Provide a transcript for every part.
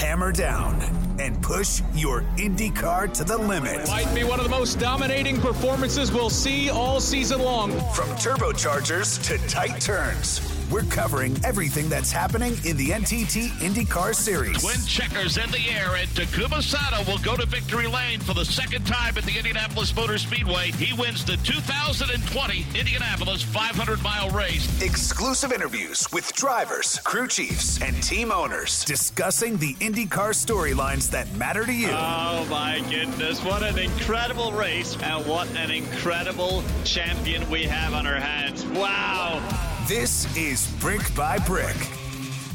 hammer down and push your IndyCar to the limit. Might be one of the most dominating performances we'll see all season long. From turbochargers to tight turns. We're covering everything that's happening in the NTT IndyCar Series. Twin checkers in the air, and Takuma Sato will go to victory lane for the second time at the Indianapolis Motor Speedway. He wins the 2020 Indianapolis 500 mile race. Exclusive interviews with drivers, crew chiefs, and team owners discussing the IndyCar storylines that matter to you. Oh my goodness, what an incredible race, and what an incredible champion we have on our hands. Wow. This is Brick by Brick.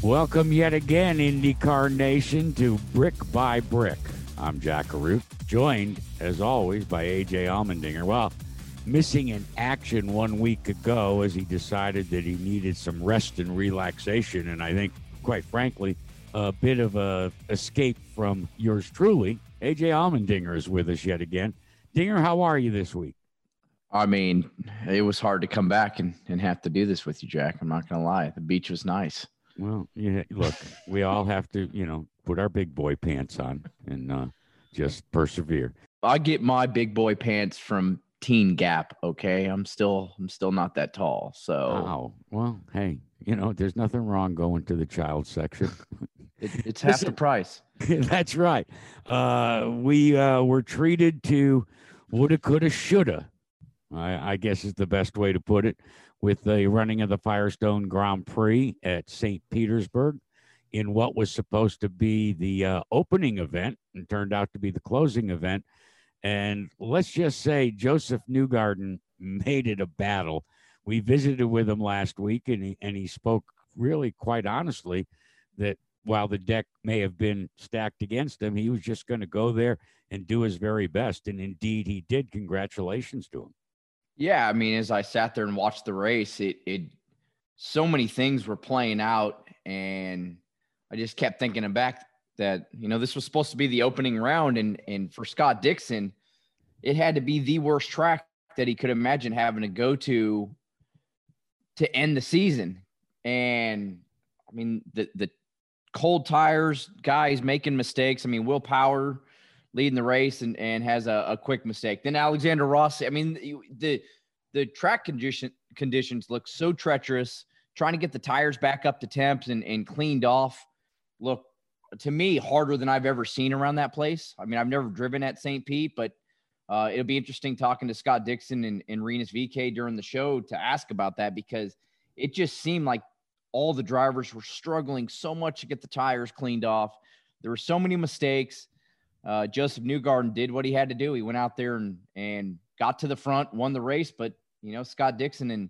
Welcome yet again, IndyCar Nation, to Brick by Brick. I'm Jack Arute, joined, as always, by AJ Allmendinger. Well, missing in action one week ago as he decided that he needed some rest and relaxation, and I think, quite frankly, a bit of a escape from yours truly. AJ Allmendinger is with us yet again. Dinger, how are you this week? I mean, it was hard to come back and, and have to do this with you, Jack. I'm not going to lie. The beach was nice. Well, yeah, look, we all have to, you know, put our big boy pants on and uh, just persevere. I get my big boy pants from Teen Gap. Okay, I'm still I'm still not that tall. So, oh well, hey, you know, there's nothing wrong going to the child section. it, it's half the price. That's right. Uh, we uh, were treated to woulda, coulda, shoulda I, I guess is the best way to put it, with the running of the Firestone Grand Prix at St. Petersburg in what was supposed to be the uh, opening event and turned out to be the closing event. And let's just say Josef Newgarden made it a battle. We visited with him last week, and he, and he spoke really quite honestly that while the deck may have been stacked against him, he was just going to go there and do his very best. And indeed, he did. Congratulations to him. Yeah, I mean, as I sat there and watched the race, it it so many things were playing out, and I just kept thinking back that you know this was supposed to be the opening round, and and for Scott Dixon, it had to be the worst track that he could imagine having to go to to end the season, and I mean the the cold tires, guys making mistakes. I mean, Will Power leading the race and, and has a, a quick mistake. Then Alexander Rossi. I mean, the the track condition conditions look so treacherous. Trying to get the tires back up to temps and, and cleaned off look to me harder than I've ever seen around that place. I mean, I've never driven at St. Pete, but uh, it'll be interesting talking to Scott Dixon and, and Rinus VeeKay during the show to ask about that because it just seemed like all the drivers were struggling so much to get the tires cleaned off. There were so many mistakes uh, Josef Newgarden did what he had to do. He went out there and and got to the front, won the race. But you know, Scott Dixon, in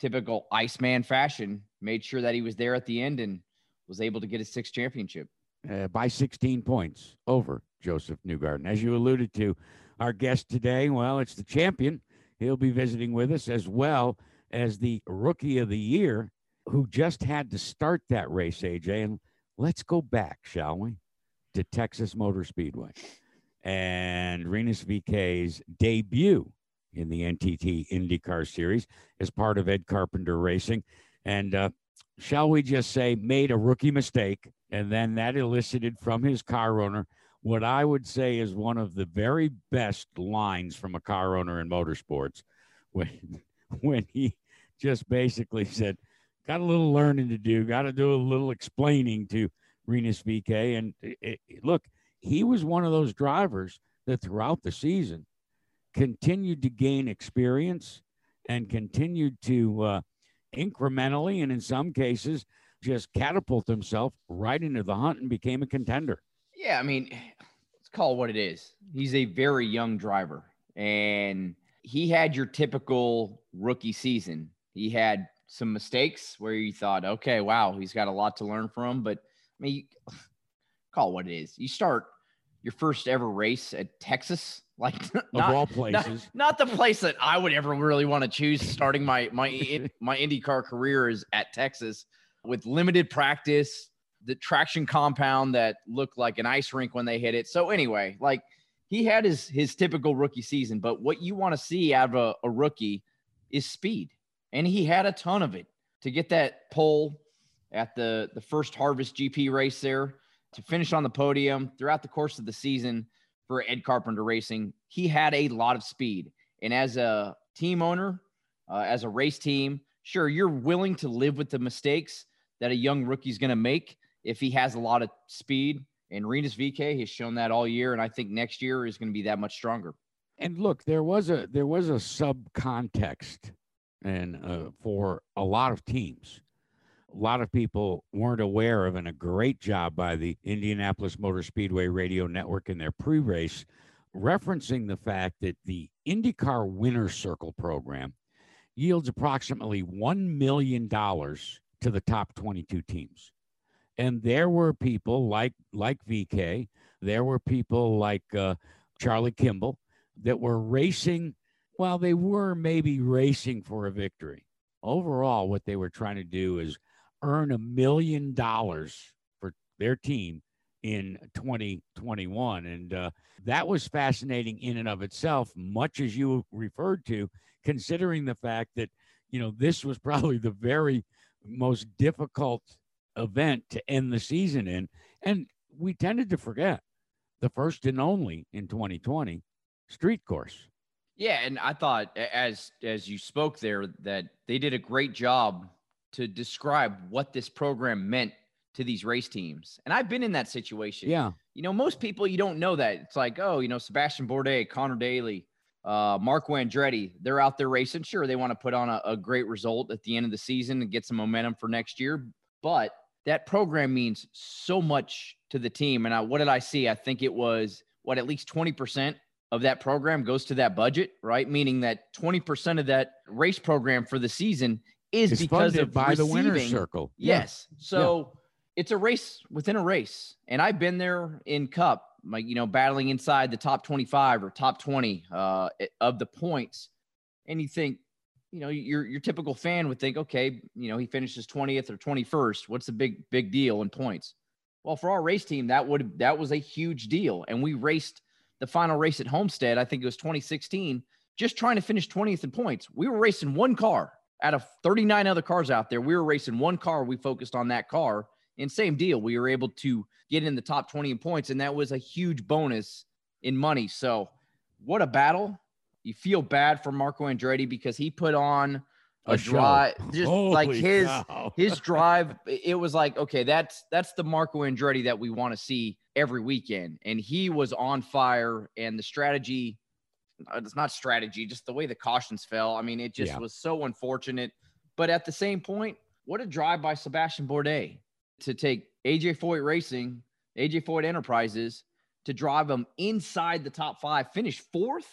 typical Iceman fashion, made sure that he was there at the end and was able to get his sixth championship uh, by 16 points over Josef Newgarden. As you alluded to, our guest today, well, it's the champion. He'll be visiting with us as well as the rookie of the year who just had to start that race, AJ. And let's go back, shall we? To Texas Motor Speedway and Rinus VeeKay's debut in the NTT IndyCar Series as part of Ed Carpenter Racing. And uh, shall we just say, made a rookie mistake. And then that elicited from his car owner what I would say is one of the very best lines from a car owner in motorsports when, when he just basically said, Got a little learning to do, got to do a little explaining to Rinus VeeKay. And it, it, look, he was one of those drivers that throughout the season continued to gain experience and continued to uh, incrementally and in some cases just catapult himself right into the hunt and became a contender. Yeah, I mean, let's call it what it is. He's a very young driver and he had your typical rookie season. He had some mistakes where you thought, okay, wow, he's got a lot to learn from, but I mean, you, call it what it is. You start your first ever race at Texas, like not, of all places, not, not, the place that I would ever really want to choose. Starting my my my IndyCar career is at Texas with limited practice, the traction compound that looked like an ice rink when they hit it. So anyway, like he had his his typical rookie season, but what you want to see out of a, a rookie is speed, and he had a ton of it to get that pole at the the first Harvest GP race there to finish on the podium throughout the course of the season for Ed Carpenter Racing. He had a lot of speed. And as a team owner, uh, as a race team, sure, you're willing to live with the mistakes that a young rookie's going to make if he has a lot of speed. And Rinus VeeKay has shown that all year. And I think next year is going to be that much stronger. And look, there was a there was a sub context and uh, for a lot of teams a lot of people weren't aware of, and a great job by the Indianapolis Motor Speedway Radio Network in their pre race, referencing the fact that the IndyCar Winner Circle program yields approximately $1 million to the top 22 teams. And there were people like like VeeKay, there were people like uh, Charlie Kimball that were racing. Well, they were maybe racing for a victory. Overall, what they were trying to do is earn a million dollars for their team in 2021. And uh, that was fascinating in and of itself, much as you referred to, considering the fact that, you know, this was probably the very most difficult event to end the season in. And we tended to forget the first and only in 2020 street course. Yeah, and I thought as as you spoke there that they did a great job to describe what this program meant to these race teams. And I've been in that situation. Yeah. You know, most people you don't know that. It's like, oh, you know, Sebastian Bourdais, Connor Daly, uh, Marco Andretti, they're out there racing. Sure, they want to put on a, a great result at the end of the season and get some momentum for next year. But that program means so much to the team. And I, what did I see? I think it was what at least 20% of that program goes to that budget, right? Meaning that 20% of that race program for the season is it's because of by receiving. the winner's circle. Yes. Yeah. So yeah. it's a race within a race. And I've been there in cup, like, you know, battling inside the top 25 or top 20 uh, of the points. And you think, you know, your, your typical fan would think, okay, you know, he finishes 20th or 21st. What's the big, big deal in points? Well, for our race team, that would, that was a huge deal. And we raced the final race at Homestead. I think it was 2016, just trying to finish 20th in points. We were racing one car out of 39 other cars out there, we were racing one car. We focused on that car. And same deal, we were able to get in the top 20 in points, and that was a huge bonus in money. So, what a battle! You feel bad for Marco Andretti because he put on a, a drive, just Holy like his cow. his drive. It was like, okay, that's that's the Marco Andretti that we want to see every weekend, and he was on fire. And the strategy Uh, it's not strategy, just the way the cautions fell. I mean, it just yeah. was so unfortunate. But at the same point, what a drive by Sebastian Bourdais to take AJ Foyt Racing, AJ Foyt Enterprises to drive them inside the top five, finish fourth.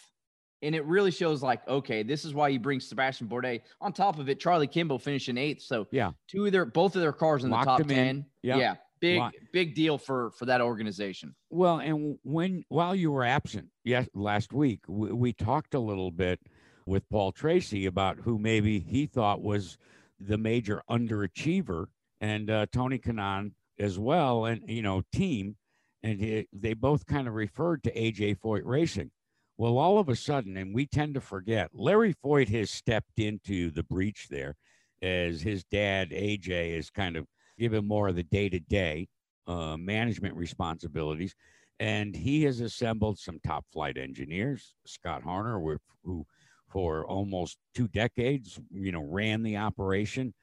And it really shows like, okay, this is why you bring Sebastian Bourdais. On top of it, Charlie Kimball finishing eighth. So yeah, two of their both of their cars in Locked the top ten. Yeah. yeah big big deal for for that organization. Well and when while you were absent yes last week we, we, talked a little bit with paul tracy about who maybe he thought was the major underachiever and uh, tony Kanaan as well and you know team. And he, they both kind of referred to aj foyt racing. Well all of a sudden and we tend to forget larry foyt has stepped into the breach there as his dad aj is kind of give him more of the day to day management responsibilities. And he has assembled some top flight engineers, Scott Harner, who for almost two decades, you know, ran the operation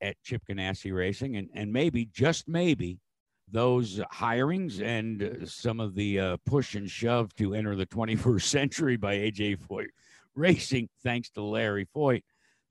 at Chip Ganassi Racing. And, and maybe, just maybe, those hirings and some of the uh, push and shove to enter the 21st century by AJ Foyt Racing, thanks to Larry Foyt,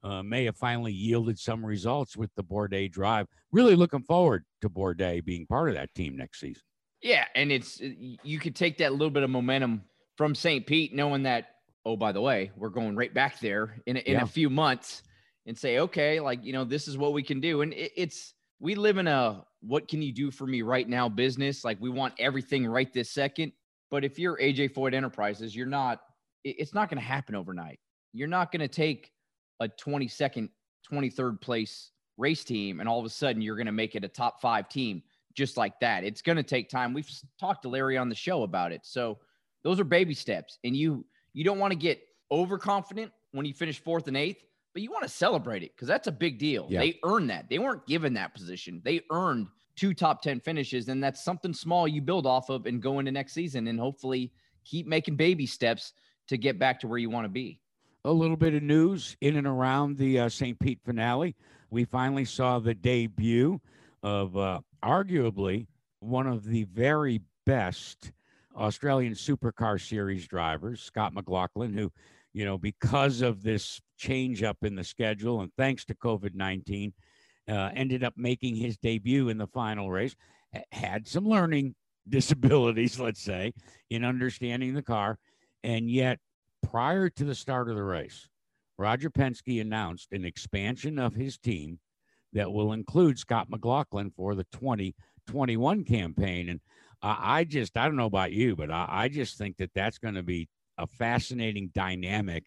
uh, may have finally yielded some results with the Bourdais drive. Really looking forward to Bourdais being part of that team next season. Yeah, and it's you could take that little bit of momentum from St. Pete, knowing that oh by the way we're going right back there in a, in yeah. a few months, and say okay, like you know this is what we can do, and it, it's we live in a what can you do for me right now business. Like we want everything right this second, but if you're AJ Foyt Enterprises, you're not. It's not going to happen overnight. You're not going to take a 22nd, 23rd place race team, and all of a sudden you're going to make it a top five team just like that. It's going to take time. We've talked to Larry on the show about it. So those are baby steps, and you you don't want to get overconfident when you finish fourth and eighth, but you want to celebrate it because that's a big deal. Yeah. They earned that. They weren't given that position. They earned two top 10 finishes, and that's something small you build off of and go into next season and hopefully keep making baby steps to get back to where you want to be. A little bit of news in and around the uh, St. Pete finale. We finally saw the debut of uh, arguably one of the very best Australian Supercar Series drivers, Scott McLaughlin, who, you know, because of this change up in the schedule and thanks to COVID 19, uh, ended up making his debut in the final race. Had some learning disabilities, let's say, in understanding the car. And yet, prior to the start of the race, Roger Penske announced an expansion of his team that will include Scott McLaughlin for the 2021 campaign. And uh, I just, I don't know about you, but I, I just think that that's going to be a fascinating dynamic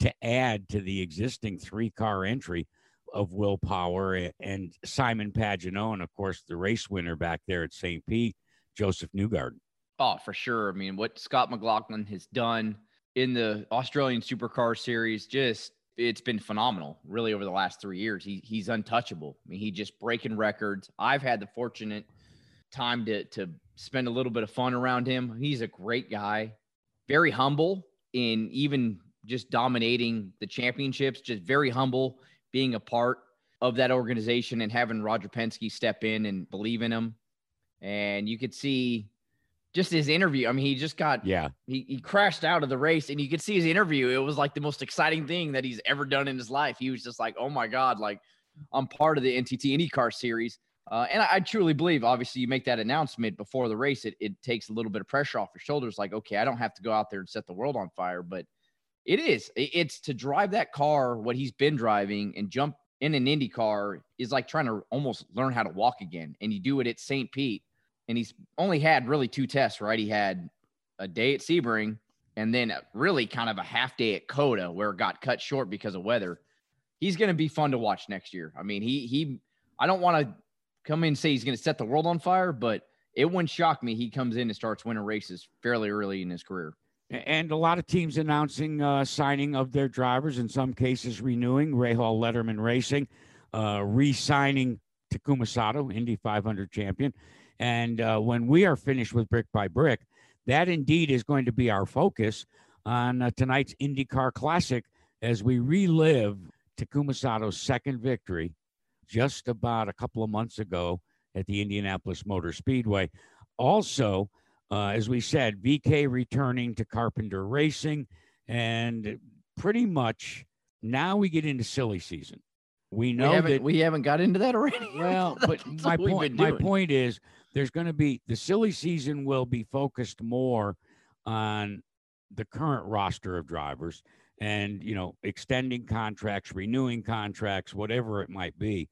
to add to the existing three car entry of Will Power and Simon Pagenaud, and of course the race winner back there at St. Pete, Josef Newgarden. Oh, for sure. I mean, what Scott McLaughlin has done in the Australian Supercar Series, just it's been phenomenal. Really, over the last three years, he he's untouchable. I mean, he just breaking records. I've had the fortunate time to to spend a little bit of fun around him. He's a great guy, very humble in even just dominating the championships. Just very humble being a part of that organization and having Roger Penske step in and believe in him. And you could see just his interview. I mean, he just got yeah. He he crashed out of the race, and you could see his interview. It was like the most exciting thing that he's ever done in his life. He was just like, "Oh my god!" Like I'm part of the NTT IndyCar series. Uh, and I, I, truly believe, obviously, you make that announcement before the race, it, it takes a little bit of pressure off your shoulders. Like, okay, I don't have to go out there and set the world on fire, but it is. It's to drive that car, what he's been driving, and jump in an Indy car is like trying to almost learn how to walk again. And you do it at St. Pete. And he's only had really two tests, right? He had a day at Sebring and then really kind of a half day at COTA where it got cut short because of weather. He's going to be fun to watch next year. I mean, he, he, I don't want to come in and say he's going to set the world on fire, but it wouldn't shock me. He comes in and starts winning races fairly early in his career and a lot of teams announcing uh, signing of their drivers, in some cases renewing. Rahal Letterman Racing, uh, re-signing Takuma Sato, Indy 500 champion. And uh, when we are finished with Brick by Brick, that indeed is going to be our focus on uh, tonight's IndyCar Classic as we relive Takuma Sato's second victory just about a couple of months ago at the Indianapolis Motor Speedway. Also, uh, as we said, VeeKay returning to Carpenter Racing, and pretty much now we get into silly season. We know we that we haven't got into that already. Well, but my point, my point is, there's going to be the silly season will be focused more on the current roster of drivers and you know extending contracts renewing contracts whatever it might be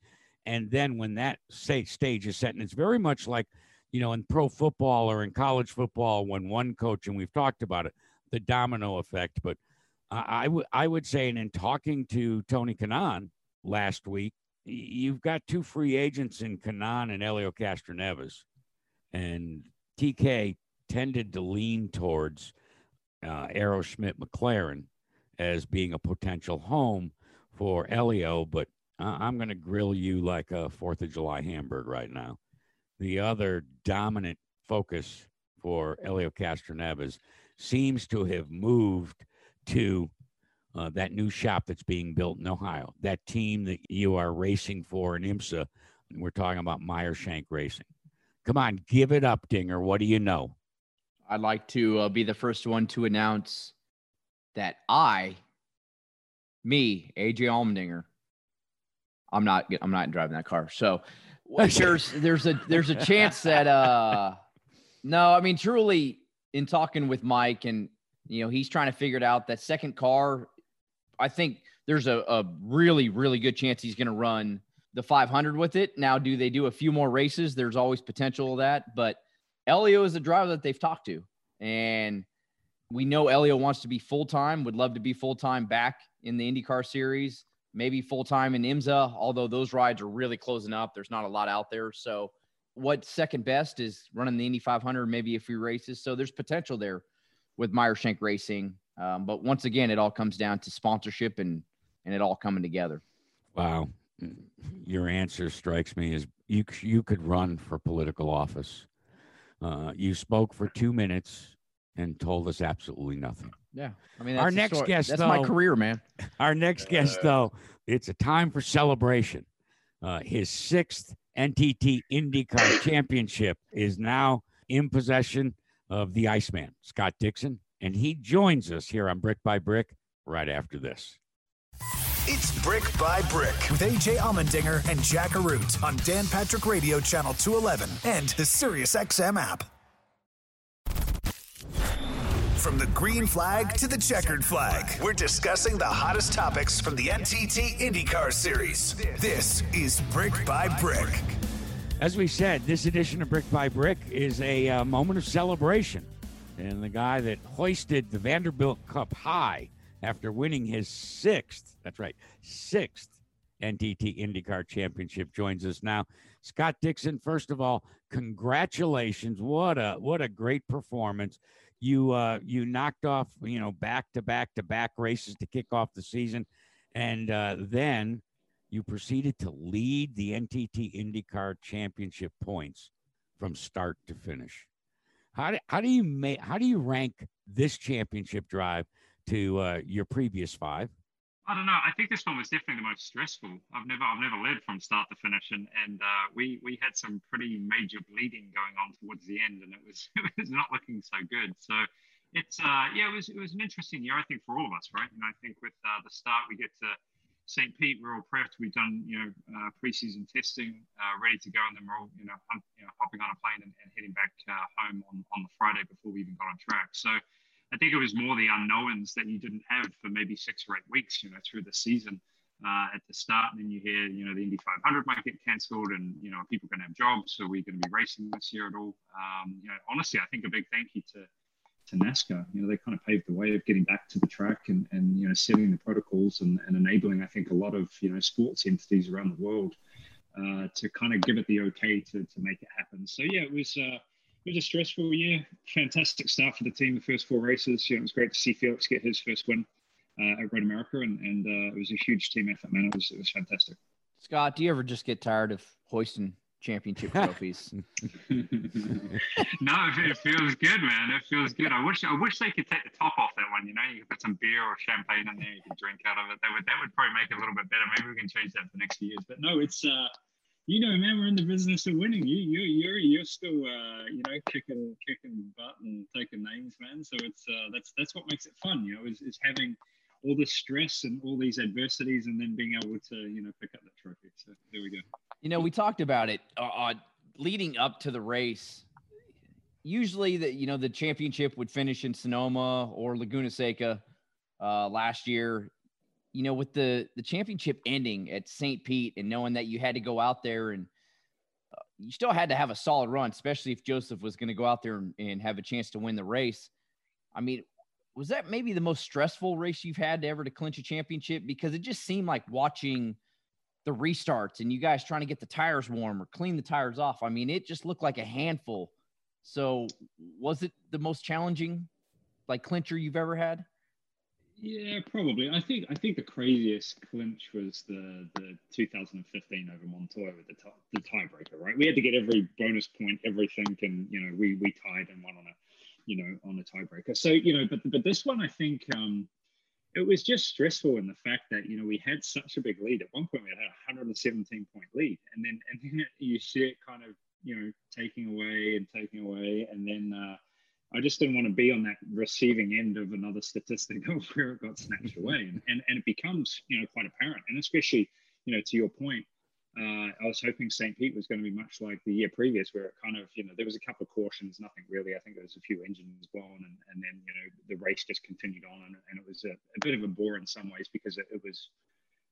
and then when that stage is set and it's very much like you know, in pro football or in college football, when one coach, and we've talked about it, the domino effect. But I, would I would say, and in talking to Tony Kanaan last week, you've got two free agents in Kanaan and elio Castroneves, and TK tended to lean towards uh, Schmidt McLaren as being a potential home for Elio, but I'm going to grill you like a Fourth of July hamburger right now the other dominant focus for Helio Castroneves seems to have moved to uh, that new shop that's being built in Ohio. That team that you are racing for in IMSA, we're talking about Meyer Shank Racing. Come on, give it up, Dinger. What do you know? I'd like to uh, be the first one to announce that I, me, AJ Allmendinger, I'm not I'm not driving that car. So there's there's a there's a chance that uh no, I mean truly in talking with Mike and you know he's trying to figure it out that second car I think there's a, a really really good chance he's going to run the 500 with it. Now do they do a few more races? There's always potential of that, but Elio is a driver that they've talked to and we know Elio wants to be full time, would love to be full time back in the IndyCar series maybe full time in IMSA, although those rides are really closing up. There's not a lot out there. So, what second best is running the Indy 500, maybe a few races. So, there's potential there with Meyer Shank Racing. Um, but once again, it all comes down to sponsorship and and it all coming together. Wow. Your answer strikes me as you you could run for political office. Uh, you spoke for two minutes and told us absolutely nothing. Yeah, I mean, our next story. guest. That's though, my career, man. Our next guest, though, it's a time for celebration. Uh, his sixth NTT IndyCar Championship is now in possession of the Iceman, Scott Dixon, and he joins us here on Brick by Brick right after this. It's Brick by Brick with AJ Allmendinger and Jack Arute on Dan Patrick Radio Channel 211 and the SiriusXM app. From the green flag to the checkered flag, we're discussing the hottest topics from the NTT IndyCar Series. This is Brick by Brick. As we said, this edition of Brick by Brick is a uh, moment of celebration. And the guy that hoisted the Vanderbilt Cup high after winning his sixth, that's right, sixth NTT IndyCar Championship joins us now. Scott Dixon, first of all, congratulations. What a what a great performance. You uh you knocked off, you know, back to back to back races to kick off the season. And uh, then you proceeded to lead the NTT IndyCar Championship points from start to finish. How do, how do you make how do you rank this championship drive to uh, your previous five? I don't know. I think this one was definitely the most stressful. I've never I've never led from start to finish, and and uh, we we had some pretty major bleeding going on towards the end, and it was it was not looking so good. So it's uh yeah it was it was an interesting year I think for all of us, right? And I think with uh, the start we get to St. Pete, we're all prepped. We've done you know uh, preseason testing, uh, ready to go, and then we're all you know, hum, you know hopping on a plane and, and heading back uh, home on on the Friday before we even got on track. So I think it was more the unknowns that you didn't have for maybe six or eight weeks, you know, through the season uh, at the start. And then you hear, you know, the Indy 500 might get cancelled and, you know, are people going to have jobs. So we're going to be racing this year at all. Um, you know, honestly, I think a big thank you to, to NASCAR. You know, they kind of paved the way of getting back to the track and, and you know, setting the protocols and, and enabling, I think, a lot of, you know, sports entities around the world uh, to kind of give it the okay to, to make it happen. So, yeah, it was. Uh, was a stressful year. Fantastic start for the team. The first four races, you know, it was great to see Felix get his first win uh, at Road America, and, and uh, it was a huge team effort, man. It was it was fantastic. Scott, do you ever just get tired of hoisting championship trophies? no, it, feels good, man. It feels good. I wish I wish they could take the top off that one. You know, you could put some beer or champagne in there. You could drink out of it. That would that would probably make it a little bit better. Maybe we can change that for next few years. But no, it's. uh you know, man, we're in the business of winning. You, you, you're, you're still, uh, you know, kicking, kicking butt and taking names, man. So it's, uh, that's, that's what makes it fun. You know, is, is having all this stress and all these adversities, and then being able to, you know, pick up the trophy. So there we go. You know, we talked about it uh, uh leading up to the race. Usually, the you know the championship would finish in Sonoma or Laguna Seca. Uh, last year, you know, with the the championship ending at St. Pete and knowing that you had to go out there and uh, you still had to have a solid run, especially if Joseph was going to go out there and, and, have a chance to win the race. I mean, was that maybe the most stressful race you've had to ever to clinch a championship? Because it just seemed like watching the restarts and you guys trying to get the tires warm or clean the tires off. I mean, it just looked like a handful. So, was it the most challenging like clincher you've ever had? Yeah, probably. I think I think the craziest clinch was the the 2015 over Montoya with the t- the tiebreaker. Right, we had to get every bonus point, everything, and you know we we tied and won on a you know on a tiebreaker. So you know, but but this one I think um, it was just stressful in the fact that you know we had such a big lead. At one point we had a 117 point lead, and then and then you see it kind of you know taking away and taking away, and then. Uh, I just didn't want to be on that receiving end of another statistic of where it got snatched away. And, and, and it becomes, you know, quite apparent. And especially, you know, to your point, uh, I was hoping St. Pete was going to be much like the year previous, where it kind of, you know, there was a couple of cautions, nothing really. I think there was a few engines blown, and, and then, you know, the race just continued on. And, and it was a, a, bit of a bore in some ways because it, it, was,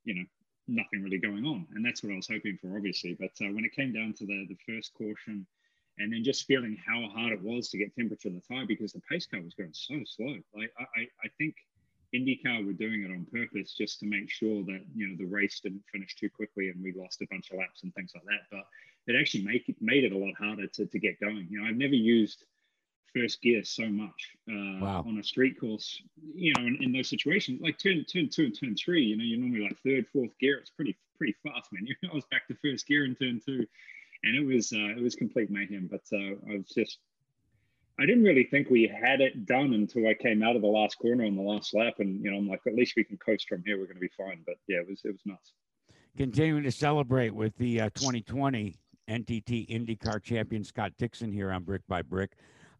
you know, nothing really going on. And that's what I was hoping for, obviously. But uh, when it came down to the, the first caution, and then just feeling how hard it was to get temperature in the tire because the pace car was going so slow. Like I, I think IndyCar were doing it on purpose just to make sure that you know the race didn't finish too quickly and we lost a bunch of laps and things like that. But it actually make it made it a lot harder to, to get going. You know, I've never used first gear so much uh, Wow. on a street course. You know, in, in those situations, like turn turn two and turn three, you know, you're normally like third, fourth gear. It's pretty pretty fast, man. You know, I was back to first gear in turn two, and it was uh, it was complete mayhem. But uh, I was just I didn't really think we had it done until I came out of the last corner on the last lap, and you know, I'm like, at least we can coast from here. We're going to be fine. But yeah, it was it was nuts. Continuing to celebrate with the uh, 2020 NTT IndyCar champion Scott Dixon here on Brick by Brick.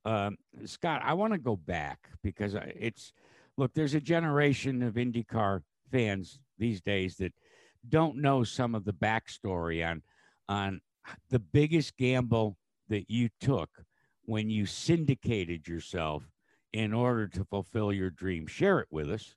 Um, Scott, I want to go back because it's look, there's a generation of IndyCar fans these days that don't know some of the backstory on on the biggest gamble that you took when you syndicated yourself in order to fulfill your dream. Share it with us.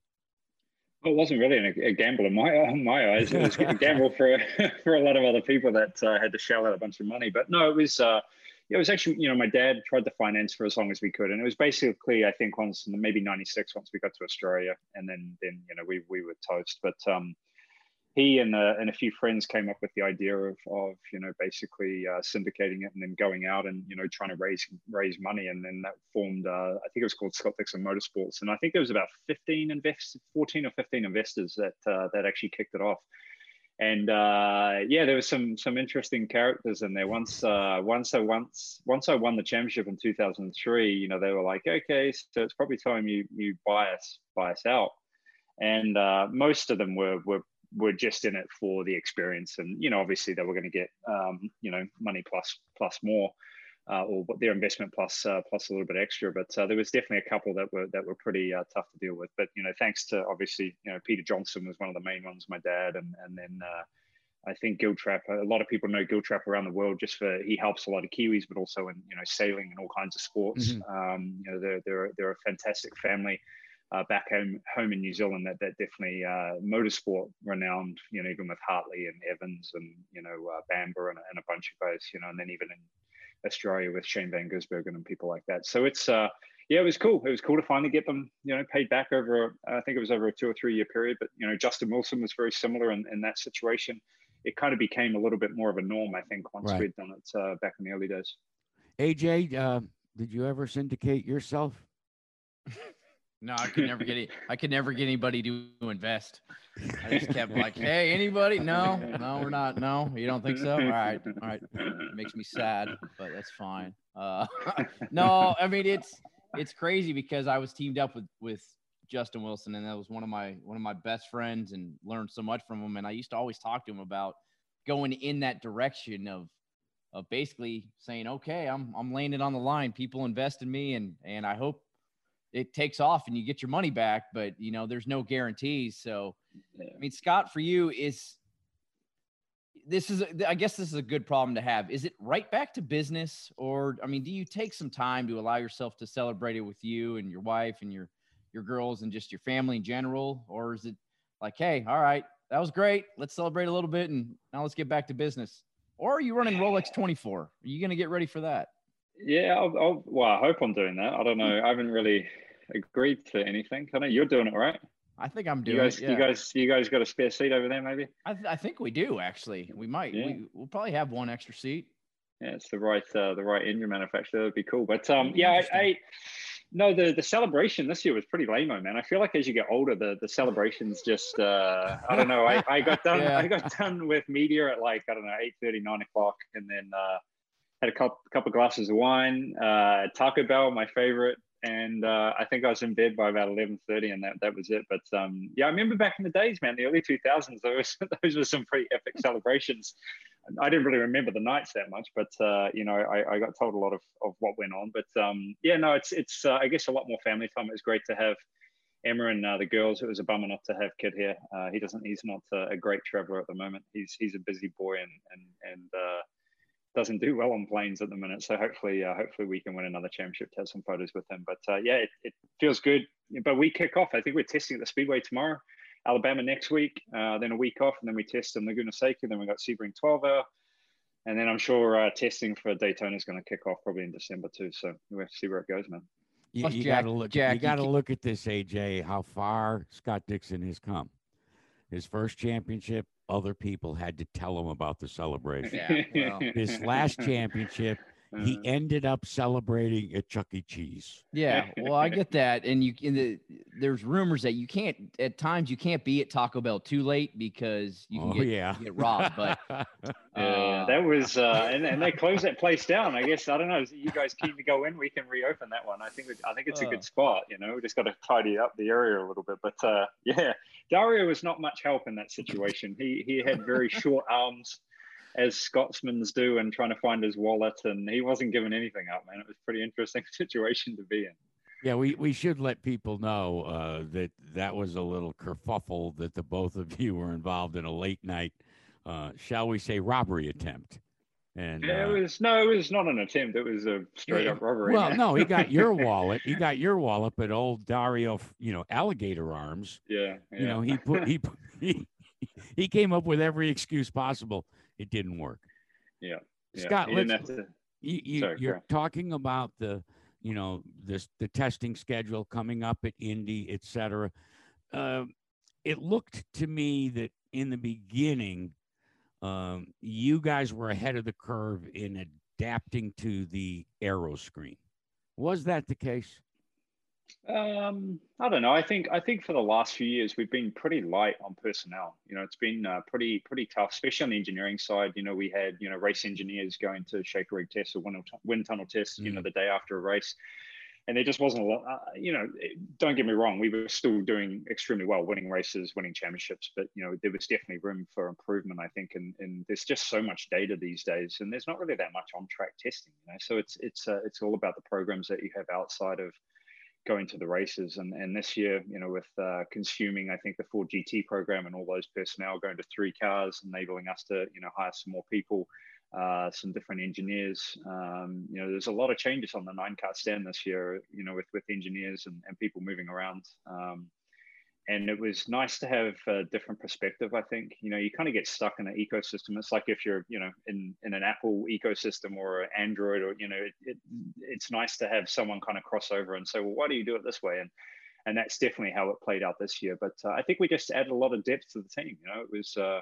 Well, it wasn't really a, a gamble in my in my eyes. It was a gamble for for a lot of other people that uh, had to shell out a bunch of money. But no, it was uh, it was actually you know my dad tried to finance for as long as we could, and it was basically I think once maybe '96 once we got to Australia, and then then you know we we were toast. But um, he and uh, and a few friends came up with the idea of of you know basically uh, syndicating it and then going out and you know trying to raise raise money. And then that formed uh, I think it was called Scott Dixon Motorsports. And I think there was about 15 invest 14 or 15 investors that uh, that actually kicked it off. And uh, yeah there was some some interesting characters in there. Once uh, once I once once I won the championship in 2003 you know they were like okay so it's probably time you you buy us buy us out. And most of them were were were just in it for the experience. And you know obviously they were going to get um, you know money plus plus more uh, or their investment plus uh, plus a little bit extra. But uh, there was definitely a couple that were that were pretty uh, tough to deal with. But you know thanks to obviously you know Peter Johnson was one of the main ones my dad and and then uh, I think Giltrap a lot of people know Giltrap around the world just for he helps a lot of Kiwis but also in you know sailing and all kinds of sports. Mhm. um, you know they're they're they're a fantastic family uh, back home home in New Zealand that that definitely uh, motorsport renowned. You know, even with Hartley and Evans and you know uh, Bamber and, and a bunch of guys. You know, and then even in Australia with Shane Van Gisbergen and people like that. So it's uh yeah, it was cool. It was cool to finally get them you know paid back over. I think it was over a two or three year period. But you know, Justin Wilson was very similar in, in that situation. It kind of became a little bit more of a norm, I think, once Right. we'd done it uh, back in the early days. AJ, uh, did you ever syndicate yourself? No, I could never get it. I could never get anybody to invest. I just kept like, hey, anybody? No, no, we're not. No, you don't think so? All right, all right. It makes me sad, but that's fine. Uh, no, I mean it's it's crazy because I was teamed up with with Justin Wilson, and that was one of my one of my best friends, and learned so much from him. And I used to always talk to him about going in that direction of of basically saying, okay, I'm I'm laying it on the line. People invest in me, and and I hope it takes off and you get your money back. But you know, there's no guarantees. So, I mean, Scott, for you is this is a- I guess this is a good problem to have. Is it right back to business, or I mean, do you take some time to allow yourself to celebrate it with you and your wife and your your girls and just your family in general, or is it like, hey, all right, that was great. Let's celebrate a little bit and now let's get back to business. Or are you running Rolex 24? Are you going to get ready for that? Yeah, I'll, I'll, well, I hope I'm doing that. I don't know. I haven't really agreed to anything. I know you're doing it, right? I think I'm doing. You guys, it. Yeah. you guys, you guys got a spare seat over there, maybe? I, th- I think we do actually. We might. Yeah. We, we'll probably have one extra seat. Yeah, it's the right, uh, the right engine manufacturer. That'd be cool. But um, yeah, I. I, no, the the celebration this year was pretty lame, man. I feel like as you get older, the the celebrations just, uh, I don't know. I, I got done, Yeah. I got done with media at like I don't know, eight thirty, nine o'clock, and then uh, had a couple couple glasses of wine, uh, Taco Bell, my favorite, and uh, I think I was in bed by about eleven thirty, and that that was it. But um, yeah, I remember back in the days, man, the early two thousands, those those were some pretty epic celebrations. I didn't really remember the nights that much, but uh, you know, I, I got told a lot of, of what went on. But um, yeah, no, it's it's uh, I guess a lot more family time. It was great to have Emma and uh, the girls. It was a bummer not to have Kit here. Uh, he doesn't. He's not uh, a great traveler at the moment. He's he's a busy boy and and and doesn't do well on planes at the minute. So hopefully uh, hopefully we can win another championship to have some photos with him. But uh, yeah, it, it feels good. But we kick off. I think we're testing at the Speedway tomorrow. Alabama next week, uh, then a week off, and then we test in Laguna Seca. Then we got Sebring 12 hour, and then I'm sure uh, testing for Daytona is going to kick off probably in December too. So we have to see where it goes, man. You, you got to look. Jack, you you got to look at this, AJ. How far Scott Dixon has come. His first championship, other people had to tell him about the celebration. Yeah, well. His last championship, he Uh, ended up celebrating at Chuck E. Cheese. Yeah, well, I get that, and you in the there's rumors that you can't at times you can't be at Taco Bell too late because you can oh get, yeah, get robbed. But Yeah, uh, that was, uh, and, and they closed that place down. I guess I don't know. You guys keen to go in? We can reopen that one. I think I think it's a Uh. good spot. You know, we just got to tidy up the area a little bit. But uh, yeah, Dario was not much help in that situation. He he had very short arms, as Scotsmen's do, and trying to find his wallet, and he wasn't giving anything up. Man, it was a pretty interesting situation to be in. yeah. We we should let people know uh, that that was a little kerfuffle that the both of you were involved in a late night, uh, shall we say, robbery attempt. And Yeah, uh, it was no, it was not an attempt. It was a straight Yeah, up robbery. Well, man. no, he got your wallet. He got your wallet, but old Dario, you know, alligator arms. yeah, You know, he put he put- he he came up with every excuse possible. It didn't work. Yeah, yeah. Scott, to- You, you Sorry, you're go. talking about the you know this the testing schedule coming up at Indy, et cetera. Um, it looked to me that in the beginning, um, you guys were ahead of the curve in adapting to the aeroscreen. Was that the case? Um, I don't know. I think I think for the last few years we've been pretty light on personnel. You know, it's been uh, pretty pretty tough, especially on the engineering side. You know, we had you know race engineers going to shaker rig tests or wind, wind tunnel tests. You know, the day after a race, and there just wasn't a lot. Uh, you know, don't get me wrong, we were still doing extremely well, winning races, winning championships. But you know, there was definitely room for improvement. I think, and and there's just so much data these days, and there's not really that much on track testing. You know, so it's it's uh, it's all about the programs that you have outside of going to the races. And, and this year, you know, with uh, consuming, I think the Ford GT program and all those personnel going to three cars, enabling us to, you know, hire some more people, uh, some different engineers. Um, you know, there's a lot of changes on the nine car stand this year, you know, with, with engineers and, and people moving around. Um, and it was nice to have a different perspective. I think you know you kind of get stuck in an ecosystem. It's like if you're you know in in an Apple ecosystem or an Android or you know it, it, it's nice to have someone kind of cross over and say, well, why do you do it this way? And and that's definitely how it played out this year. But uh, I think we just added a lot of depth to the team. You know, it was uh,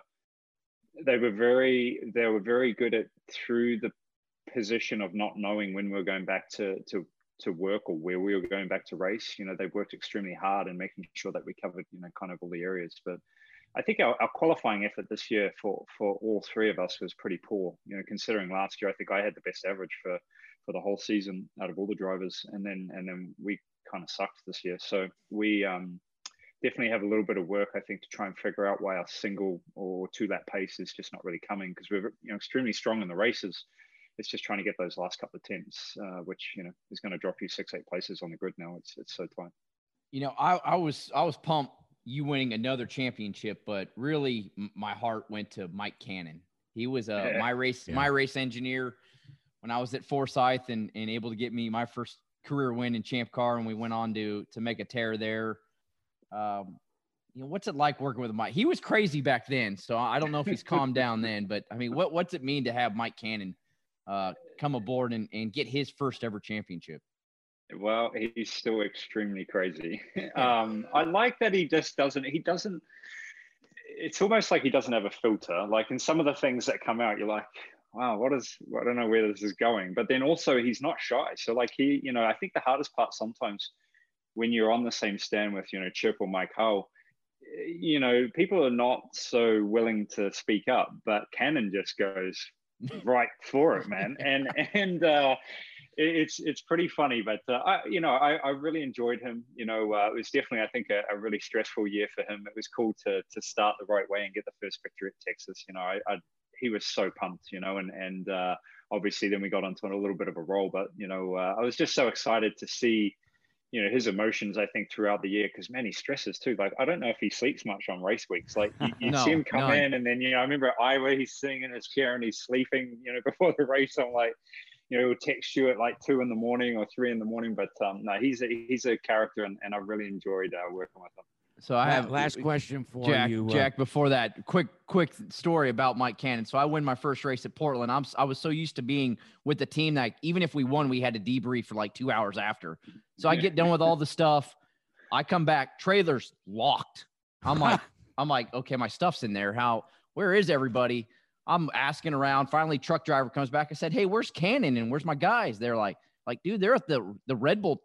they were very they were very good at through the position of not knowing when we are going back to to to work or where we were going back to race. You know, they've worked extremely hard in making sure that we covered, you know, kind of all the areas. But I think our, our qualifying effort this year for for all three of us was pretty poor. You know, considering last year, I think I had the best average for for the whole season out of all the drivers, and then and then we kind of sucked this year. So we um, definitely have a little bit of work, I think, to try and figure out why our single or two lap pace is just not really coming because we're you know extremely strong in the races it's just trying to get those last couple of tenths, uh, which you know is going to drop you six, eight places on the grid now. It's it's so tight. You know, I, I was I was pumped you winning another championship, but really my heart went to Mike Cannon. He was uh, Yeah. my race Yeah. my race engineer when I was at Forsyth and and able to get me my first career win in Champ Car, and we went on to to make a tear there. Um, you know, what's it like working with Mike? He was crazy back then, so I don't know if he's calmed down then. But I mean, what what's it mean to have Mike Cannon uh, come aboard and, and get his first ever championship? Well, he's still extremely crazy. um, I like that he just doesn't. He doesn't. It's almost like he doesn't have a filter. Like in some of the things that come out, you're like, wow, what is? I don't know where this is going. But then also, he's not shy. So like he, you know, I think the hardest part sometimes when you're on the same stand with you know Chip or Mike Hull, you know, people are not so willing to speak up, but Cannon just goes right for it, man. And and uh, it's it's pretty funny, but uh, I you know I, I really enjoyed him. You know, uh, it was definitely I think a, a really stressful year for him. It was cool to to start the right way and get the first victory at Texas. You know, I, I he was so pumped. You know, and and uh, obviously then we got onto a little bit of a roll, but you know uh, I was just so excited to see you know his emotions i think throughout the year because man he stresses too. Like i don't know if he sleeps much on race weeks. Like you, you No, see him come none. in and then you know i remember at iowa he's sitting in his chair and he's sleeping you know before the race. I'm like you know he'll text you at like two in the morning or three in the morning but um no he's a he's a character and, and i really enjoyed uh, working with him So I have last question for Jack, you. uh, Jack, before that, quick, quick story about Mike Cannon. So I win my first race at Portland. I'm, s- I was so used to being with the team that even if we won, we had to debrief for like two hours after. So I get done with all the stuff. I come back, trailers locked. I'm like, I'm like, okay, my stuff's in there. How, where is everybody? I'm asking around. Finally, truck driver comes back. I said, "Hey, where's Cannon and where's my guys?" They're like, "Like, dude, they're at the the Red Bull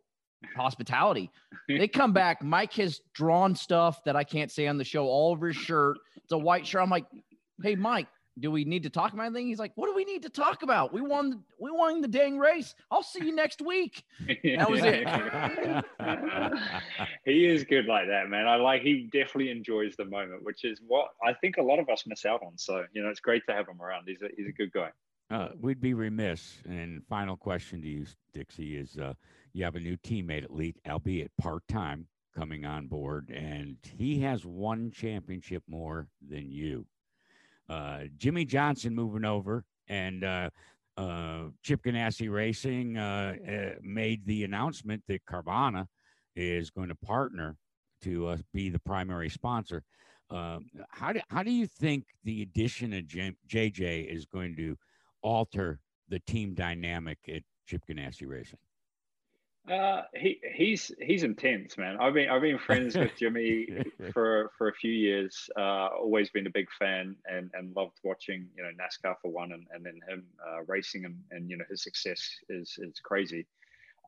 hospitality." they come back. Mike has drawn stuff that I can't say on the show all over his shirt. It's a white shirt. I'm like, "Hey, Mike, do we need to talk about anything? He's like, what do we need to talk about? We won, we won the dang race. I'll see you next week. That was it. he is good like that, man. I like, he definitely enjoys the moment, which is what I think a lot of us miss out on. So, you know, it's great to have him around. He's a, he's a good guy. Uh, we'd be remiss. And final question to you, Dixie, is uh, you have a new teammate at Elite, albeit part time, coming on board, and he has one championship more than you. Uh, Jimmie Johnson moving over, and uh, uh, Chip Ganassi Racing uh, uh, made the announcement that Carvana is going to partner to uh, be the primary sponsor. Um, how do how do you think the addition of J- JJ is going to alter the team dynamic at Chip Ganassi Racing? Uh, he he's he's intense, man. I've been I've been friends with Jimmie for for a few years. Uh, always been a big fan and and loved watching you know NASCAR for one, and, and then him uh, racing and and you know his success is is crazy.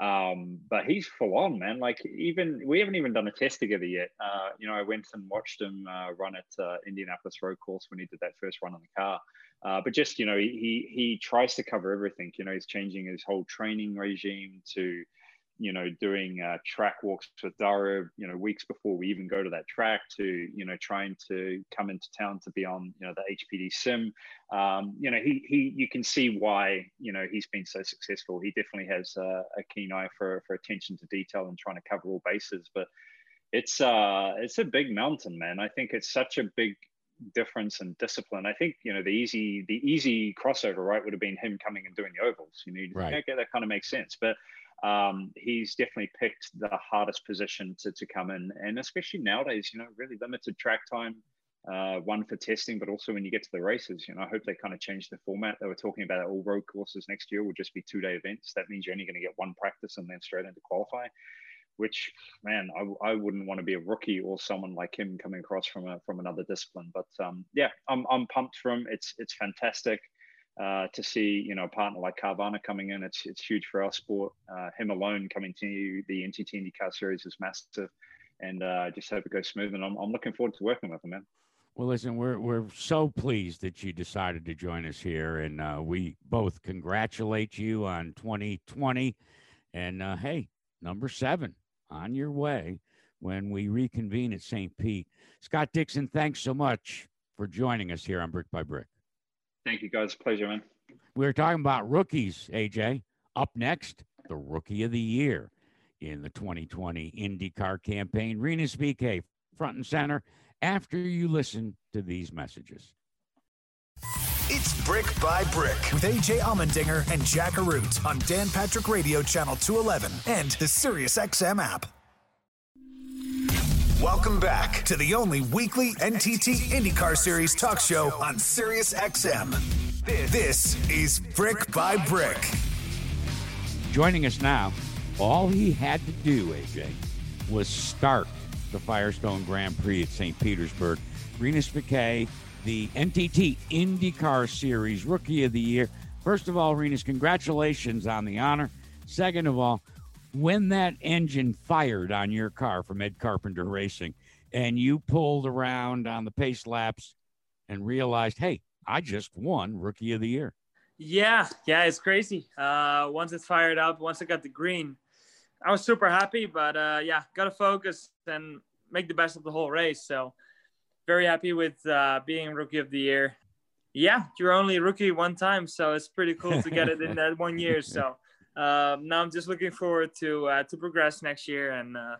Um, but he's full on, man. Like even we haven't even done a test together yet. Uh, you know, I went and watched him uh, run at uh, Indianapolis Road Course when he did that first run on the car. Uh, but just you know, he he tries to cover everything. You know, he's changing his whole training regime to you know, doing uh, track walks with Dara, you know, weeks before we even go to that track to, you know, trying to come into town to be on, you know, the HPD sim. Um, you know, he, he, you can see why, you know, he's been so successful. He definitely has uh, a keen eye for, for attention to detail and trying to cover all bases, but it's, uh, it's a big mountain, man. I think it's such a big difference in discipline. I think, you know, the easy, the easy crossover, right, would have been him coming and doing the ovals, you know, right. okay, that kind of makes sense. But, um, he's definitely picked the hardest position to, to come in. And especially nowadays, you know, really limited track time, uh, one for testing, but also when you get to the races, you know, I hope they kind of change the format. They were talking about all road courses next year will just be two day events. That means you're only going to get one practice and then straight into qualify. Which man, I, I wouldn't want to be a rookie or someone like him coming across from a, from another discipline. But um, yeah, I'm, I'm pumped for him. It's it's fantastic. Uh, to see you know a partner like Carvana coming in, it's it's huge for our sport. Uh, him alone coming to the NTT IndyCar Series is massive, and uh, I just hope it goes smooth. And I'm, I'm looking forward to working with him, man. Well, listen, we're we're so pleased that you decided to join us here, and uh, we both congratulate you on 2020. And uh, hey, number seven on your way when we reconvene at St. Pete. Scott Dixon, thanks so much for joining us here on Brick by Brick. Thank you, guys. Pleasure, man. We are talking about rookies, AJ. Up next, the rookie of the year in the 2020 IndyCar campaign. Rinus VeeKay, front and center, after you listen to these messages. It's Brick by Brick with AJ Allmendinger and Jack Arute on Dan Patrick Radio Channel 211 and the SiriusXM app. Welcome back to the only weekly NTT IndyCar Series talk show on Sirius XM. This is Brick by Brick. Joining us now, all he had to do, AJ, was start the Firestone Grand Prix at St. Petersburg. Rinus VeeKay, the NTT IndyCar Series Rookie of the Year. First of all, Rinus, congratulations on the honor. Second of all, when that engine fired on your car from Ed Carpenter Racing and you pulled around on the pace laps and realized, hey, I just won Rookie of the Year. Yeah, yeah, it's crazy. Uh, once it's fired up, once I got the green, I was super happy. But uh, yeah, got to focus and make the best of the whole race. So very happy with uh, being Rookie of the Year. Yeah, you're only rookie one time, so it's pretty cool to get it in that one year. So um, now I'm just looking forward to uh, to progress next year and uh,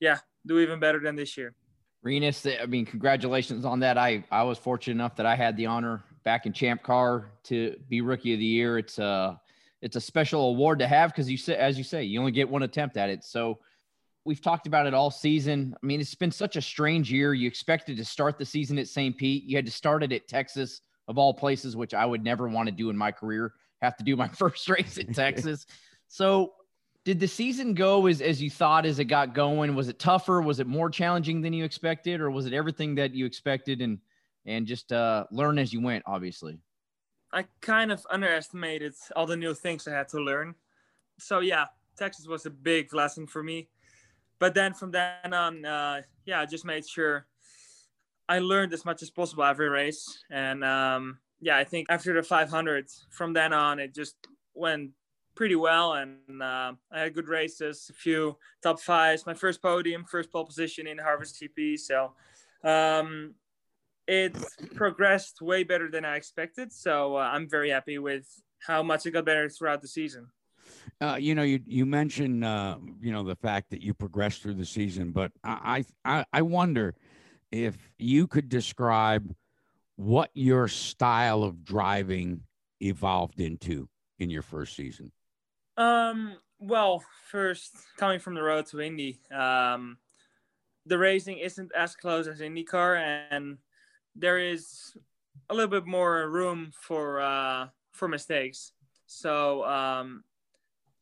yeah, do even better than this year. Rinus, I mean, congratulations on that. I I was fortunate enough that I had the honor back in Champ Car to be Rookie of the Year. It's a it's a special award to have because you say, as you say, you only get one attempt at it. So we've talked about it all season. I mean, it's been such a strange year. You expected to start the season at St. Pete. You had to start it at Texas, of all places, which I would never want to do in my career have to do my first race in Texas. so, did the season go as, as you thought as it got going? Was it tougher? Was it more challenging than you expected, or was it everything that you expected and and just uh, learn as you went? Obviously. I kind of underestimated all the new things I had to learn. So yeah, Texas was a big lesson for me. But then from then on, uh, yeah, I just made sure I learned as much as possible every race. And um, yeah, I think after the 500, from then on, it just went pretty well. And uh, I had good races, a few top fives, my first podium, first pole position in Harvest GP. So um, it progressed way better than I expected. So uh, I'm very happy with how much it got better throughout the season. Uh, you know, you you mentioned uh, you know the fact that you progressed through the season, but I I I wonder if you could describe what your style of driving evolved into in your first season. Um. Well, first coming from the road to Indy, um, the racing isn't as close as IndyCar, and there is a little bit more room for uh, for mistakes. So um,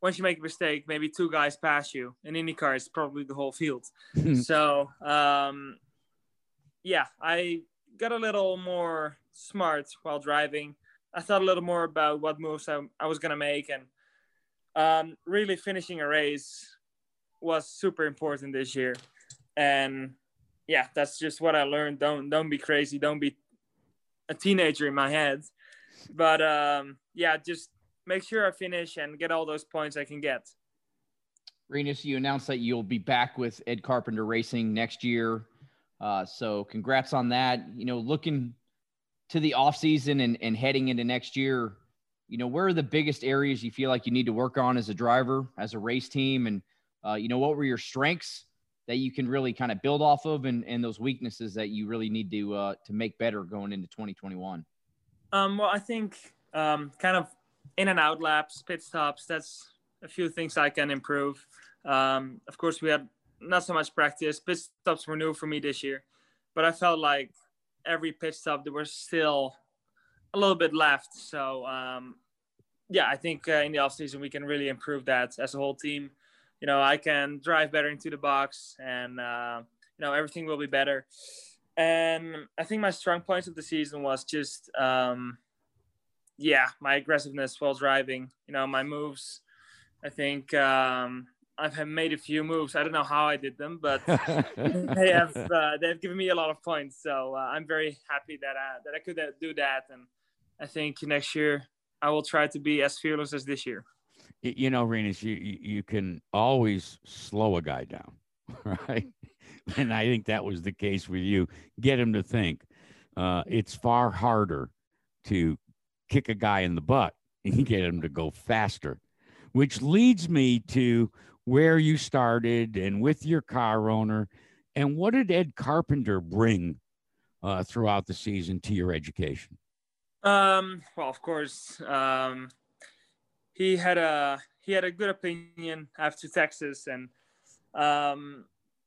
once you make a mistake, maybe two guys pass you. In IndyCar, it's probably the whole field. so um, yeah, I got a little more smart while driving. I thought a little more about what moves I, I was gonna make, and um, really finishing a race was super important this year. And yeah, that's just what I learned. Don't don't be crazy. Don't be a teenager in my head. But um, yeah, just make sure I finish and get all those points I can get. Rinus, you announced that you'll be back with Ed Carpenter Racing next year. Uh, so congrats on that. You know, looking to the off season and, and heading into next year, you know, where are the biggest areas you feel like you need to work on as a driver, as a race team? And, uh, you know, what were your strengths that you can really kind of build off of and, and those weaknesses that you really need to, uh, to make better going into 2021? Um, well, I think um, kind of in and out laps, pit stops. That's a few things I can improve. Um, of course, we had not so much practice. Pit stops were new for me this year, but I felt like every pit stop there was still a little bit left. So um, yeah, I think uh, in the off season we can really improve that as a whole team. You know, I can drive better into the box, and uh, you know everything will be better. And I think my strong points of the season was just um, yeah, my aggressiveness while driving. You know, my moves. I think um, I've made a few moves. I don't know how I did them, but they have uh, they've given me a lot of points. So uh, I'm very happy that I, that I could uh, do that, and I think next year I will try to be as fearless as this year. You know, Rinus, you you can always slow a guy down, right? And I think that was the case with you. Get him to think. Uh, it's far harder to kick a guy in the butt and get him to go faster, which leads me to where you started and with your car owner. And what did Ed Carpenter bring uh, throughout the season to your education? Um, well, of course, um, he had a he had a good opinion after Texas, and um,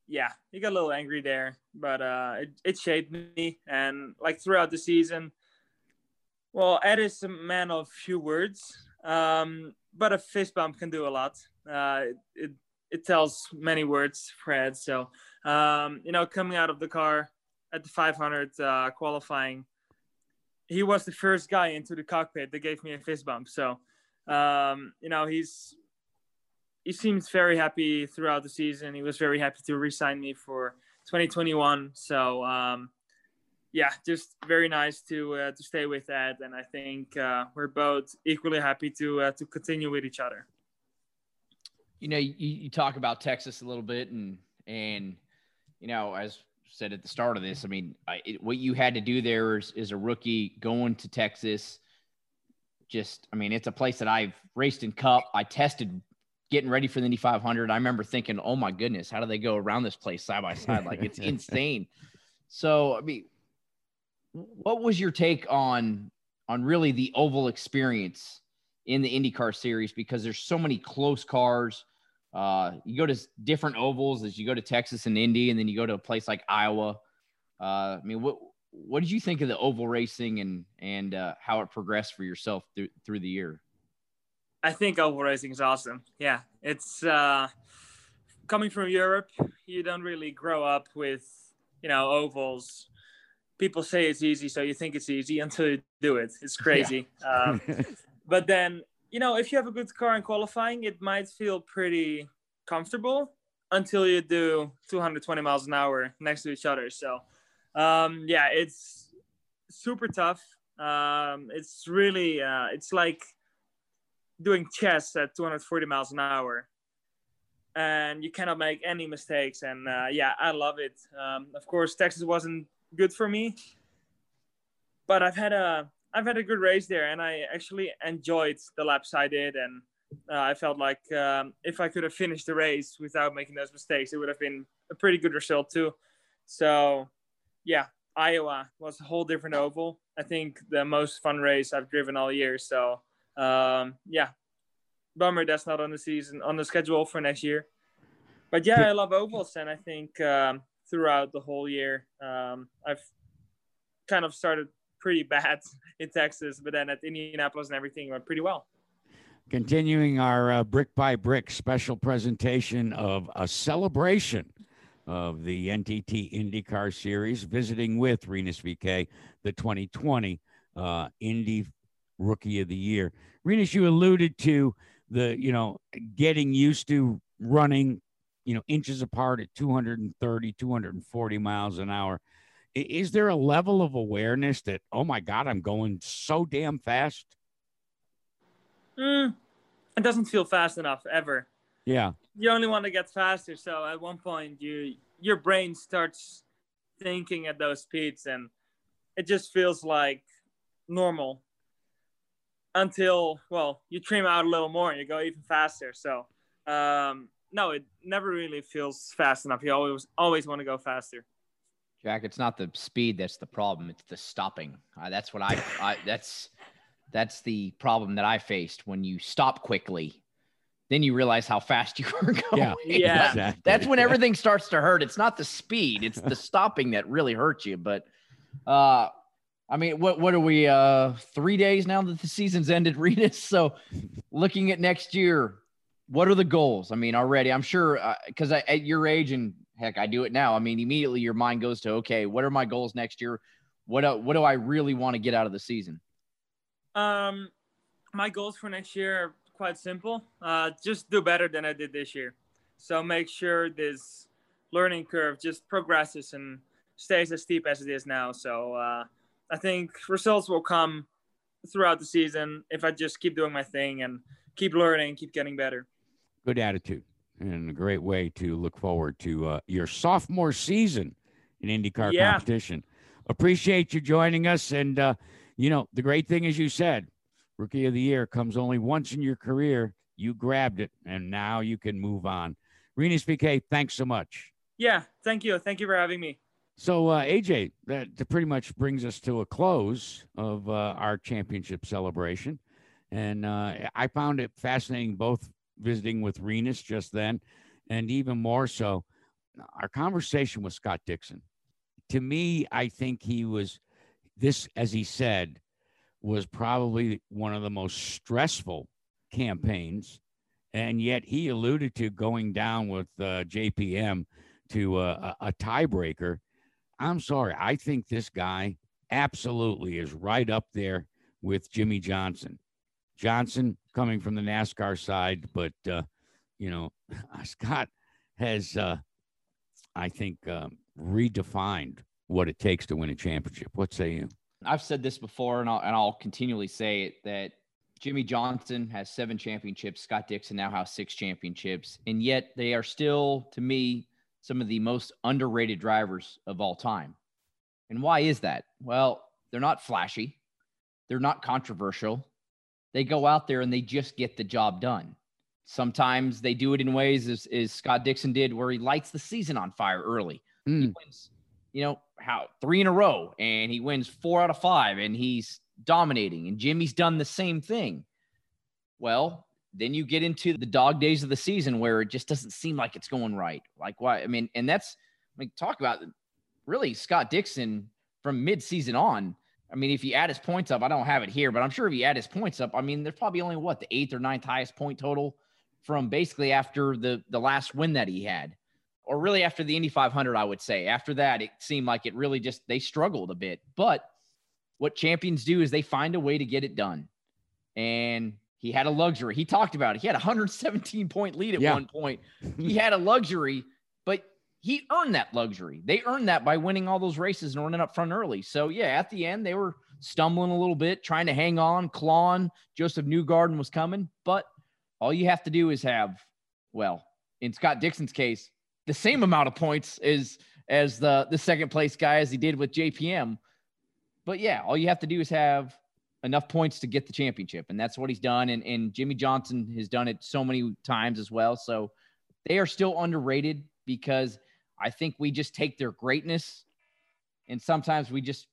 yeah, he got a little angry there, but uh, it, it shaped me. And like throughout the season, well, Ed is a man of few words, um, but a fist bump can do a lot. Uh, it, it tells many words Fred. So, um, you know, coming out of the car at the 500 uh, qualifying, he was the first guy into the cockpit that gave me a fist bump. So, um, you know, he's he seems very happy throughout the season. He was very happy to re-sign me for 2021. So, um, yeah, just very nice to uh, to stay with that, and I think uh, we're both equally happy to uh, to continue with each other. You know, you, you talk about Texas a little bit, and and you know, as said at the start of this, I mean, I, it, what you had to do there is, is a rookie going to Texas. Just, I mean, it's a place that I've raced in Cup. I tested getting ready for the Indy 500. I remember thinking, oh my goodness, how do they go around this place side by side? Like it's insane. So, I mean, what was your take on on really the oval experience in the IndyCar series? Because there's so many close cars. Uh, you go to different ovals as you go to Texas and Indy, and then you go to a place like Iowa. Uh, I mean, what what did you think of the oval racing and and uh, how it progressed for yourself through through the year? I think oval racing is awesome. Yeah, it's uh, coming from Europe. You don't really grow up with you know ovals people say it's easy, so you think it's easy until you do it. It's crazy. Yeah. um, but then, you know, if you have a good car in qualifying, it might feel pretty comfortable until you do 220 miles an hour next to each other. So, um, yeah, it's super tough. Um, it's really, uh, it's like doing chess at 240 miles an hour and you cannot make any mistakes. And uh, yeah, I love it. Um, of course, Texas wasn't good for me, but I've had a I've had a good race there, and I actually enjoyed the laps I did, and uh, I felt like um, if I could have finished the race without making those mistakes, it would have been a pretty good result too. So, yeah, Iowa was a whole different oval. I think the most fun race I've driven all year. So, um, yeah, bummer that's not on the season on the schedule for next year. But yeah, I love ovals, and I think um, throughout the whole year, um, I've kind of started pretty bad in Texas, but then at Indianapolis and everything went pretty well. Continuing our uh, brick by brick special presentation of a celebration of the NTT IndyCar Series, visiting with Rinus VeeKay, the 2020 uh, Indy Rookie of the Year. Rinus, you alluded to the you know getting used to running you know inches apart at 230 240 miles an hour. Is there a level of awareness that oh my god i'm going so damn fast? Mm, it doesn't feel fast enough ever. Yeah. You only want to get faster so at one point you your brain starts thinking at those speeds and it just feels like normal until well you trim out a little more and you go even faster. So um, no it never really feels fast enough you always always want to go faster jack it's not the speed that's the problem it's the stopping uh, that's what I, I that's that's the problem that i faced when you stop quickly then you realize how fast you were going. Yeah, yeah. Exactly. That's when everything starts to hurt. It's not the speed; it's the stopping that really hurts you. But uh, I mean, what what are we? Uh, three days now that the season's ended, Rinus. So, looking at next year, what are the goals? I mean, already, I'm sure because uh, at your age and heck, I do it now. I mean, immediately your mind goes to, okay, what are my goals next year? What uh, what do I really want to get out of the season? Um, my goals for next year are quite simple. Uh, just do better than I did this year. So make sure this learning curve just progresses and stays as steep as it is now. So uh, I think results will come throughout the season if I just keep doing my thing and keep learning, keep getting better. Good attitude and a great way to look forward to uh, your sophomore season in IndyCar yeah. competition. Appreciate you joining us. And, uh, you know, the great thing, as you said, Rookie of the Year comes only once in your career. You grabbed it, and now you can move on. Rinus VeeKay, thanks so much. Yeah, thank you. Thank you for having me. So, uh, AJ, that pretty much brings us to a close of uh, our championship celebration. And uh, I found it fascinating both visiting with Rinus just then and even more so our conversation with Scott Dixon. To me, I think he was this, as he said, was probably one of the most stressful campaigns. And yet he alluded to going down with uh, JPM to uh, a, a tiebreaker I'm sorry. I think this guy absolutely is right up there with Jimmie Johnson. Johnson coming from the NASCAR side, but uh, you know, Scott has, uh, I think, um, redefined what it takes to win a championship. What say you? I've said this before, and I'll, and I'll continually say it that Jimmie Johnson has seven championships. Scott Dixon now has six championships, and yet they are still, to me, some of the most underrated drivers of all time. And why is that? Well, they're not flashy, they're not controversial. They go out there and they just get the job done. Sometimes they do it in ways as, as Scott Dixon did, where he lights the season on fire early. Mm. He hmm. wins, you know, how three in a row, and he wins four out of five, and he's dominating. And Jimmie's done the same thing. Well, then you get into the dog days of the season where it just doesn't seem like it's going right. Like why? I mean, and that's I mean, talk about really Scott Dixon from mid-season on. I mean, if you add his points up, I don't have it here, but I'm sure if you add his points up, I mean, there's probably only what the eighth or ninth highest point total from basically after the the last win that he had, or really after the Indy 500, I would say. After that, it seemed like it really just they struggled a bit. But what champions do is they find a way to get it done. And he had a luxury. He talked about it. He had a 117 point lead at Yeah. one point. He had a luxury, he earned that luxury. They earned that by winning all those races and running up front early. So yeah, at the end they were stumbling a little bit, trying to hang on, clawing. Josef Newgarden was coming, but all you have to do is have, well, in Scott Dixon's case, the same amount of points as as the the second place guy as he did with JPM. But yeah, all you have to do is have enough points to get the championship, and that's what he's done. And and Jimmie Johnson has done it so many times as well. So they are still underrated because I think we just take their greatness, and sometimes we just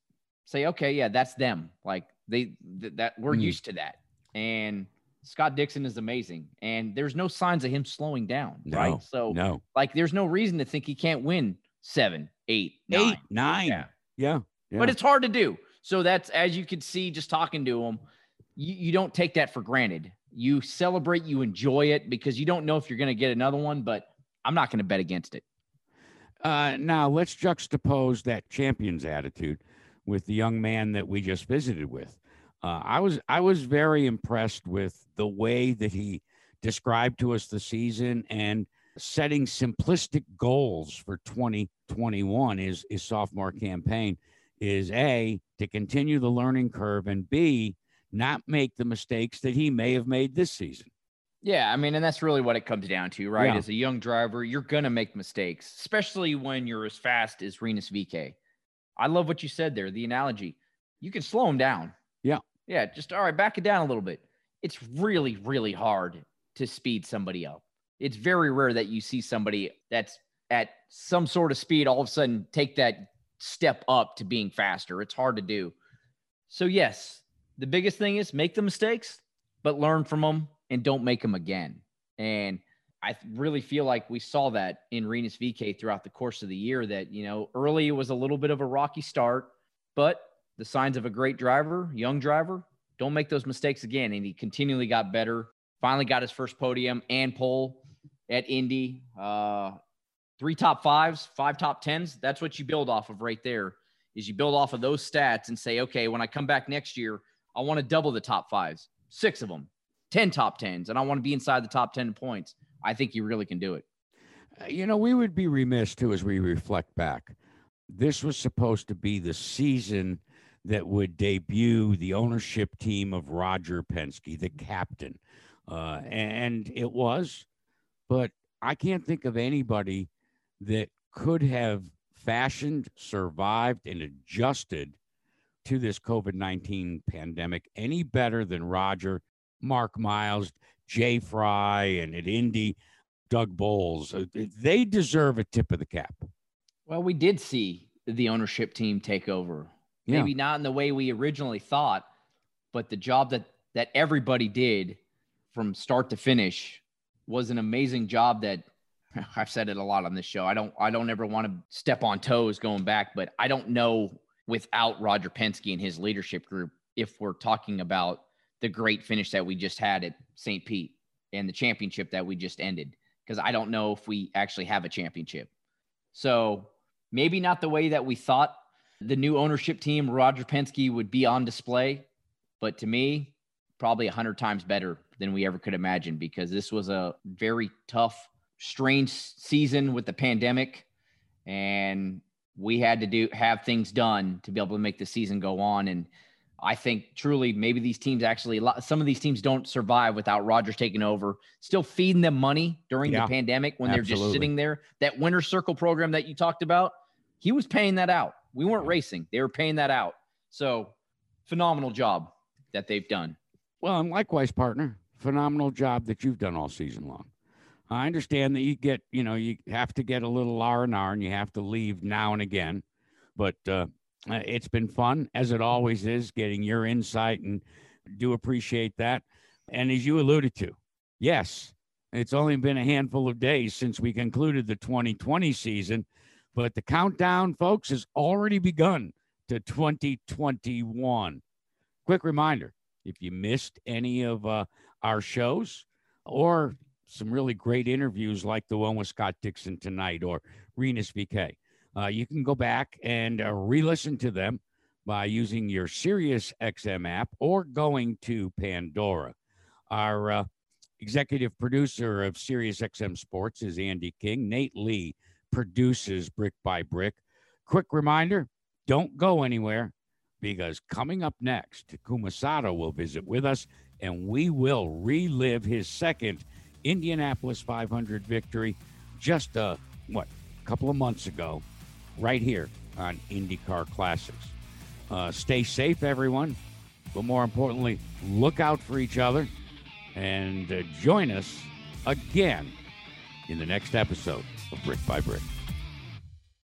say, okay, yeah, that's them. Like they th- that we're Mm. used to that. And Scott Dixon is amazing, and there's no signs of him slowing down. No, right? So no. like, there's no reason to think he can't win seven, eight, nine. Eight, nine. Yeah. Yeah. yeah. But it's hard to do. So that's as you can see, just talking to him, you, you don't take that for granted. You celebrate, you enjoy it because you don't know if you're going to get another one. But I'm not going to bet against it. Uh, now let's juxtapose that champion's attitude with the young man that we just visited with. Uh, I was I was very impressed with the way that he described to us the season and setting simplistic goals for 2021 is his sophomore campaign is a to continue the learning curve and b not make the mistakes that he may have made this season. Yeah, I mean, and that's really what it comes down to, right? Yeah. As a young driver, you're gonna make mistakes, especially when you're as fast as Rinus VeeKay. I love what you said there, the analogy. You can slow him down. Yeah. Yeah, just all right, back it down a little bit. It's really, really hard to speed somebody up. It's very rare that you see somebody that's at some sort of speed all of a sudden take that step up to being faster. It's hard to do. So, yes, the biggest thing is make the mistakes, but learn from them and don't make them again. And I really feel like we saw that in Rinus VeeKay throughout the course of the year that, you know, early it was a little bit of a rocky start, but the signs of a great driver, young driver, don't make those mistakes again. And he continually got better. Finally got his first podium and pole at Indy. Uh, three top fives, five top tens. That's what you build off of right there. Is you build off of those stats and say, okay, when I come back next year, I want to double the top fives, six of them, 10 top tens, and I want to be inside the top 10 points. I think you really can do it. Uh, You know, we would be remiss too as we reflect back. This was supposed to be the season that would debut the ownership team of Roger Penske, the captain. Uh, and it was, but I can't think of anybody that could have fashioned, survived, and adjusted to this COVID 19 pandemic any better than Roger, Mark Miles, Jay Frye, and at Indy, Doug Boles. Uh, They deserve a tip of the cap. Well, we did see the ownership team take over. Yeah. Maybe not in the way we originally thought, but the job that that everybody did from start to finish was an amazing job that I've said it a lot on this show. I don't I don't ever want to step on toes going back, but I don't know without Roger Penske and his leadership group if we're talking about the great finish that we just had at St. Pete and the championship that we just ended because I don't know if we actually have a championship. So maybe not the way that we thought the new ownership team, Roger Penske, would be on display, but to me, probably a hundred times better than we ever could imagine because this was a very tough, strange season with the pandemic, and we had to do have things done to be able to make the season go on. And I think truly, maybe these teams actually, some of these teams don't survive without Rogers taking over, still feeding them money during Yeah, the pandemic when they're just sitting there. That winter circle program that you talked about, he was paying that out. We weren't racing, they were paying that out. So, phenomenal job that they've done. Well, and likewise, partner, phenomenal job that you've done all season long. I understand that you get, you know, you have to get a little R and R, and you have to leave now and again, but uh, uh, it's been fun as it always is, getting your insight, and do appreciate that. And as you alluded to, yes, it's only been a handful of days since we concluded the 2020 season, but the countdown, folks, has already begun to 2021. Quick reminder if you missed any of uh, our shows or some really great interviews like the one with Scott Dixon tonight or Rinus VeeKay. Uh, you can go back and uh, re-listen to them by using your Sirius XM app or going to Pandora. Our uh, executive producer of Sirius XM Sports is Andy King. Nate Lee produces Brick by Brick. Quick reminder don't go anywhere because coming up next, Takuma will visit with us and we will relive his second Indianapolis 500 victory just a what couple of months ago, right here on IndyCar Classics. Uh, stay safe, everyone, but more importantly, look out for each other and uh, join us again in the next episode of Brick by Brick.